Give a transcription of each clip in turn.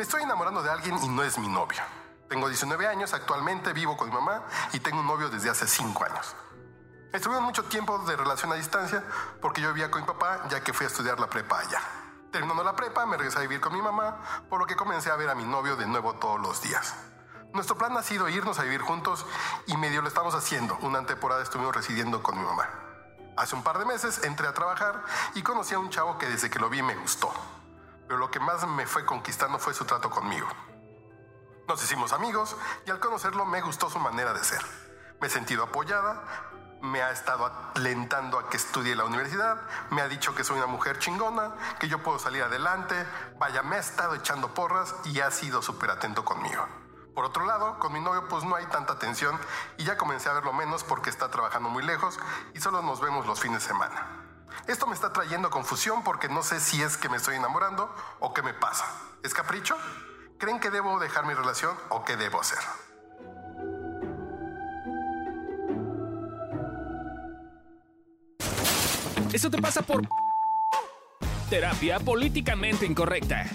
Me estoy enamorando de alguien y no es mi novio. Tengo 19 años, actualmente vivo con mi mamá y tengo un novio desde hace 5 años. Estuvimos mucho tiempo de relación a distancia porque yo vivía con mi papá ya que fui a estudiar la prepa allá. Terminando la prepa me regresé a vivir con mi mamá, por lo que comencé a ver a mi novio de nuevo todos los días. Nuestro plan ha sido irnos a vivir juntos y medio lo estamos haciendo. Una temporada estuvimos residiendo con mi mamá. Hace un par de meses entré a trabajar y conocí a un chavo que desde que lo vi me gustó. Pero lo que más me fue conquistando fue su trato conmigo. Nos hicimos amigos y al conocerlo me gustó su manera de ser. Me he sentido apoyada, me ha estado alentando a que estudie la universidad, me ha dicho que soy una mujer chingona, que yo puedo salir adelante, vaya, me ha estado echando porras y ha sido súper atento conmigo. Por otro lado, con mi novio pues no hay tanta tensión y ya comencé a verlo menos porque está trabajando muy lejos y solo nos vemos los fines de semana. Esto me está trayendo confusión porque no sé si es que me estoy enamorando o qué me pasa. ¿Es capricho? ¿Creen que debo dejar mi relación o qué debo hacer? Eso te pasa por terapia políticamente incorrecta.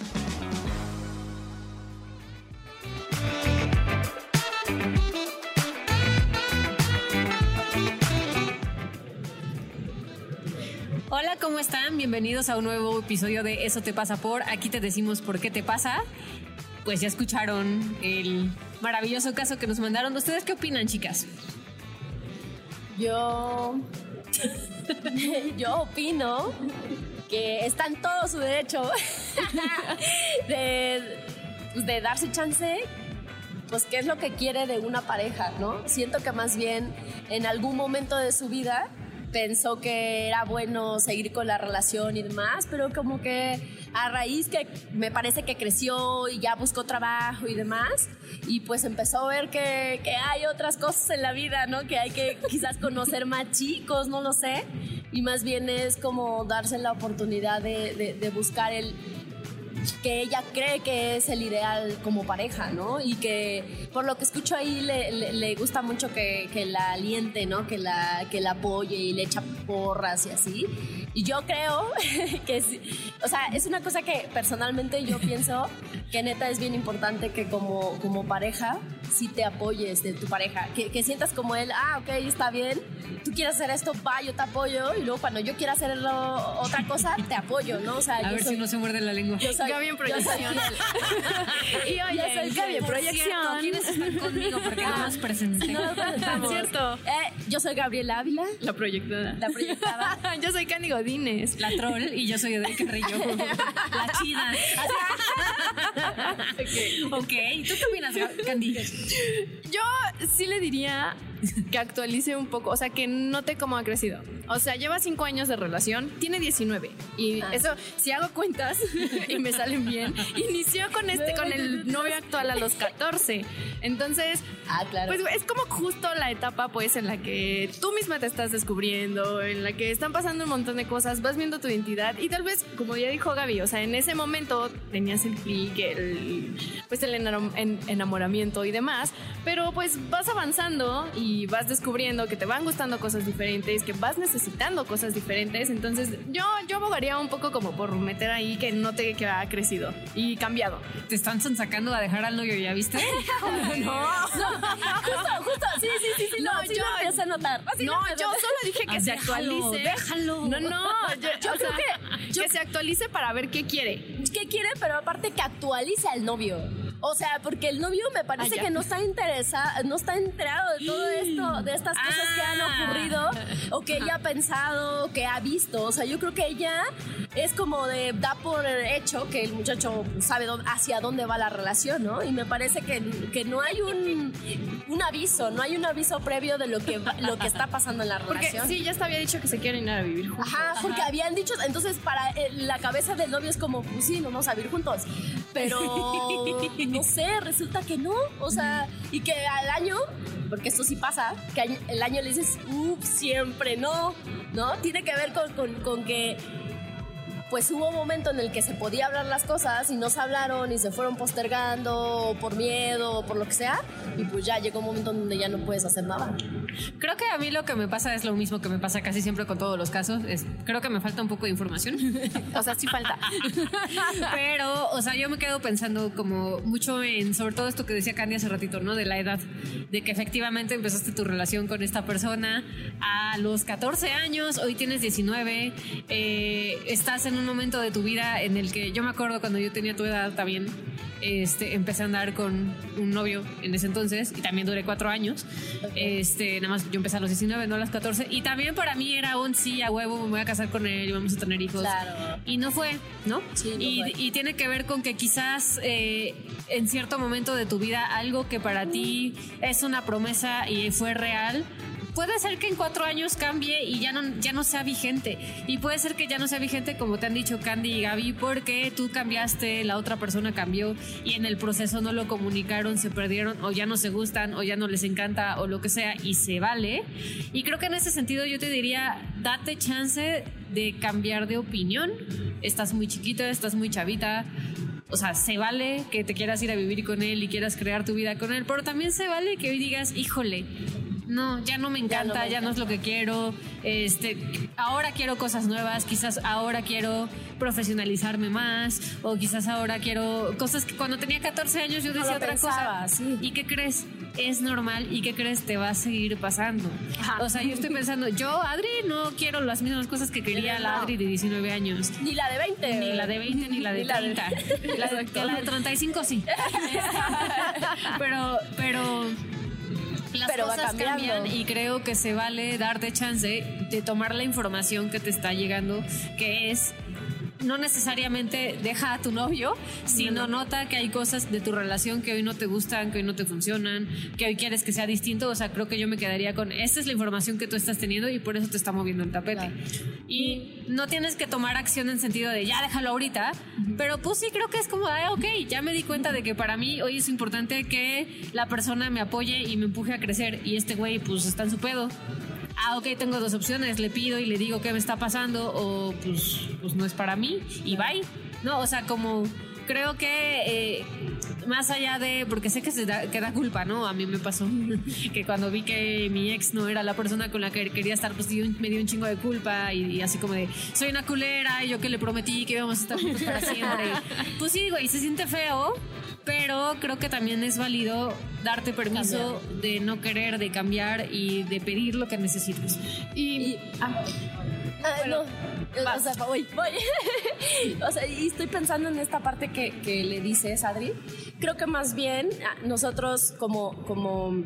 Hola, ¿cómo están? Bienvenidos a un nuevo episodio de Eso te pasa por. Aquí te decimos por qué te pasa. Pues ya escucharon el maravilloso caso que nos mandaron. ¿Ustedes qué opinan, chicas? Yo. Yo opino que está en todo su derecho de, pues, de darse chance pues qué es lo que quiere de una pareja, ¿no? Siento que más bien en algún momento de su vida pensó que era bueno seguir con la relación y demás, pero como que a raíz que me parece que creció y ya buscó trabajo y demás, y pues empezó a ver que, hay otras cosas en la vida, ¿no? Que hay que quizás conocer más chicos, no lo sé, y más bien es como darse la oportunidad de buscar el que ella cree que es el ideal como pareja, ¿no? Y que por lo que escucho ahí le, le, le gusta mucho que, que, la aliente, ¿no? Que la, que la apoye y le echa porras y así. Y yo creo que, es, o sea, es una cosa que personalmente yo pienso que neta es bien importante que como, como pareja si te apoyes de tu pareja, que, que sientas como él, ah, ok, está bien, tú quieres hacer esto, va, yo te apoyo, y luego cuando yo quiera hacer otra cosa, te apoyo, ¿no? O sea, a yo ver soy, si no se muerde la lengua. Yo soy, Gaby en proyección. y oye, yo soy Gaby en proyección. ¿Quiénes están conmigo? Porque no los presenté. No nos presentamos. Cierto. Eh, yo soy Gabriela Ávila. La proyectada. La proyectada. yo soy Candy Godínez. La troll y yo soy Edel Carrillo. la chida. ok. Ok. ¿Tú qué opinas, Candy? Yo sí le diría que actualice un poco, o sea, que note cómo ha crecido. O sea, lleva cinco años de relación, tiene 19. Y ah. eso, si hago cuentas y me salen bien, inició con este, con el novio actual a los 14. Entonces, ah, claro. pues es como justo la etapa, pues, en la que tú misma te estás descubriendo, en la que están pasando un montón de cosas, vas viendo tu identidad y tal vez, como ya dijo Gaby, o sea, en ese momento tenías el clic, el, pues el enamoramiento y demás, pero pues vas avanzando y vas descubriendo que te van gustando cosas diferentes, que vas necesitando cosas diferentes. Entonces, yo, yo abogaría un poco como por meter ahí que note que ha crecido y cambiado. Te están sacando a dejar al novio, ¿ya viste? no, no, justo, justo, sí, sí, sí, sí, no, no sí yo lo a notar. Así no, yo solo dije que ah, se déjalo, actualice. Déjalo. No, no, yo, yo creo sea, que, yo, que se actualice para ver qué quiere. ¿Qué quiere? Pero aparte que actualice al novio. O sea, porque el novio me parece Ah, que no está interesado, no está enterado de todo esto, de estas cosas que han Ah. ocurrido, o que ella ha pensado, que ha visto. O sea, yo creo que ella es como de, da por hecho que el muchacho sabe dónde- hacia dónde va la relación, ¿no? Y me parece que, que no hay un, un aviso, no hay un aviso previo de lo que, lo que está pasando en la Porque relación. sí, ya te había dicho que se quieren ir a vivir juntos. Ajá, porque habían dicho, entonces para eh, la cabeza del novio es como, pues sí, nos vamos a vivir juntos. Pero no sé, resulta que no. O sea, y que al año, porque esto sí pasa, que el año le dices, ups, siempre no, ¿no? Tiene que ver con, con, con que pues hubo un momento en el que se podía hablar las cosas y no se hablaron y se fueron postergando o por miedo o por lo que sea. Y pues ya llegó un momento donde ya no puedes hacer nada. Creo que a mí lo que me pasa es lo mismo que me pasa casi siempre con todos los casos. Es, creo que me falta un poco de información. O sea, sí falta. Pero, o sea, yo me quedo pensando como mucho en, sobre todo esto que decía Candy hace ratito, ¿no? De la edad. De que efectivamente empezaste tu relación con esta persona a los 14 años, hoy tienes 19, eh, estás en un momento de tu vida en el que yo me acuerdo cuando yo tenía tu edad también. Este, empecé a andar con un novio en ese entonces y también duré cuatro años. Este, nada más yo empecé a los 19, no a los 14. Y también para mí era un sí, a huevo, me voy a casar con él y vamos a tener hijos. Claro. Y no fue, ¿no? Sí, no y, fue. y tiene que ver con que quizás eh, en cierto momento de tu vida algo que para ti es una promesa y fue real. Puede ser que en cuatro años cambie y ya no, ya no sea vigente. Y puede ser que ya no sea vigente, como te han dicho Candy y Gaby, porque tú cambiaste, la otra persona cambió y en el proceso no lo comunicaron, se perdieron, o ya no se gustan, o ya no les encanta, o lo que sea, y se vale. Y creo que en ese sentido yo te diría, date chance de cambiar de opinión. Estás muy chiquita, estás muy chavita. O sea, se vale que te quieras ir a vivir con él y quieras crear tu vida con él, pero también se vale que hoy digas, híjole, no, ya no me encanta, ya no es lo que quiero. Este, ahora quiero cosas nuevas, quizás ahora quiero profesionalizarme más, o quizás ahora quiero cosas que cuando tenía 14 años yo No decía lo otra pensaba, cosa. sí. ¿Y qué crees? Es normal y qué crees te va a seguir pasando. Ajá. O sea, yo estoy pensando, yo, Adri, no quiero las mismas cosas que quería la No. Adri de 19 años. Ni la de 20. Ni la de 20 ni la de Ni la de- 30. La de, la de 35 sí. pero, pero las Pero va cosas cambiando. cambian y creo que se vale darte chance de tomar la información que te está llegando, que es no necesariamente deja a tu novio, sino nota que hay cosas de tu relación que hoy no te gustan, que hoy no te funcionan, que hoy quieres que sea distinto. O sea, creo que yo me quedaría con, esta es la información que tú estás teniendo y por eso te está moviendo el tapete. Y no tienes que tomar acción en sentido de, ya déjalo ahorita, pero pues sí creo que es como, ah, ok, ya me di cuenta de que para mí hoy es importante que la persona me apoye y me empuje a crecer y este güey pues está en su pedo ah, ok, tengo dos opciones, le pido y le digo qué me está pasando o pues, pues no es para mí y bye. No, o sea, como creo que eh, más allá de, porque sé que se da, que da culpa, ¿no? A mí me pasó que cuando vi que mi ex no era la persona con la que quería estar, pues me dio un chingo de culpa y, y así como de, soy una culera y yo que le prometí que íbamos a estar juntos para siempre. Pues sí, güey, se siente feo, pero creo que también es válido darte permiso de no querer, de cambiar y de pedir lo que necesites. Y, ah, Ah, no. O sea, voy, voy. o sea, y estoy pensando en esta parte que, que le dices, Adri. Creo que más bien ah, nosotros como, como,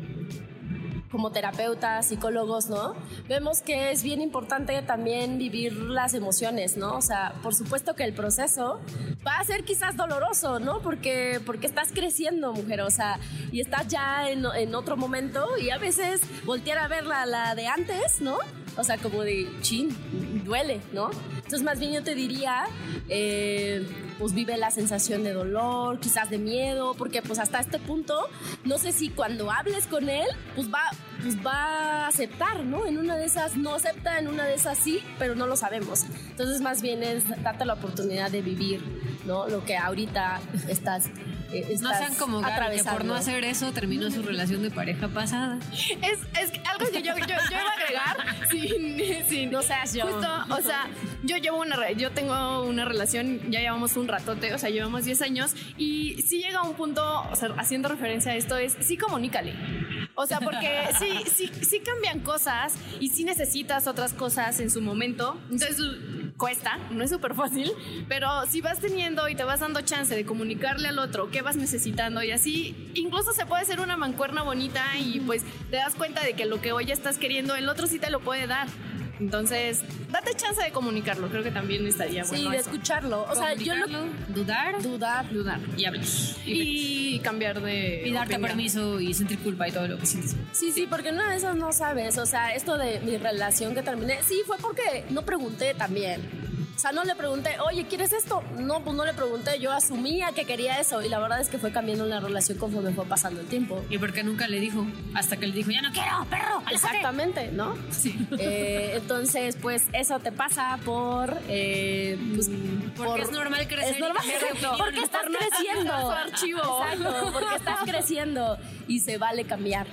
como terapeutas, psicólogos, ¿no? Vemos que es bien importante también vivir las emociones, ¿no? O sea, por supuesto que el proceso va a ser quizás doloroso, ¿no? Porque, porque estás creciendo, mujer, o sea, y estás ya en, en otro momento y a veces voltear a ver la, la de antes, ¿no? O sea, como de chin, duele, ¿no? Entonces, más bien yo te diría, eh, pues vive la sensación de dolor, quizás de miedo, porque pues hasta este punto, no sé si cuando hables con él, pues va, pues va a aceptar, ¿no? En una de esas no acepta, en una de esas sí, pero no lo sabemos. Entonces, más bien es darte la oportunidad de vivir, ¿no? Lo que ahorita estás, eh, No estás sean como Gary, que por no hacer eso terminó su relación de pareja pasada. es, es algo que yo, yo, yo sin, sin- No seas yo. Justo, o sea, yo llevo una yo tengo una relación, ya llevamos un ratote, o sea, llevamos 10 años y sí llega un punto, o sea, haciendo referencia a esto es sí comunícale. O sea, porque sí, sí, sí cambian cosas y sí necesitas otras cosas en su momento. Entonces cuesta, no es súper fácil, pero si vas teniendo y te vas dando chance de comunicarle al otro qué vas necesitando y así, incluso se puede hacer una mancuerna bonita y pues te das cuenta de que lo que hoy estás queriendo, el otro sí te lo puede dar. Entonces, date chance de comunicarlo, creo que también estaría Sí, bueno. de eso. escucharlo. O sea, yo lo... Dudar Dudar. Dudar. y hablar. Y, Y cambiar de. y darte opinión. permiso y sentir culpa y todo lo que sientes. Sí, sí, porque una de esas no sabes. O sea, esto de mi relación que terminé, sí, fue porque no pregunté también. O sea, no le pregunté, oye, ¿quieres esto? No, pues no le pregunté, yo asumía que quería eso y la verdad es que fue cambiando la relación conforme fue pasando el tiempo. ¿Y por qué nunca le dijo? Hasta que le dijo, ya no quiero, perro, aléjate. Exactamente, ¿no? Sí. Eh, entonces, pues eso te pasa por... eh, pues, Porque por- es normal crecer Es normal, opinión. porque estás creciendo. archivo. Exacto, porque estás creciendo y se vale cambiar.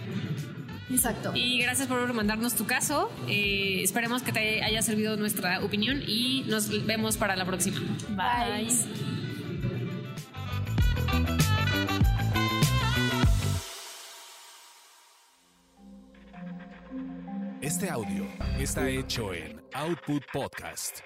Exacto. Y gracias por mandarnos tu caso. Eh, esperemos que te haya servido nuestra opinión y nos vemos para la próxima. Bye. Este audio está hecho en Output Podcast.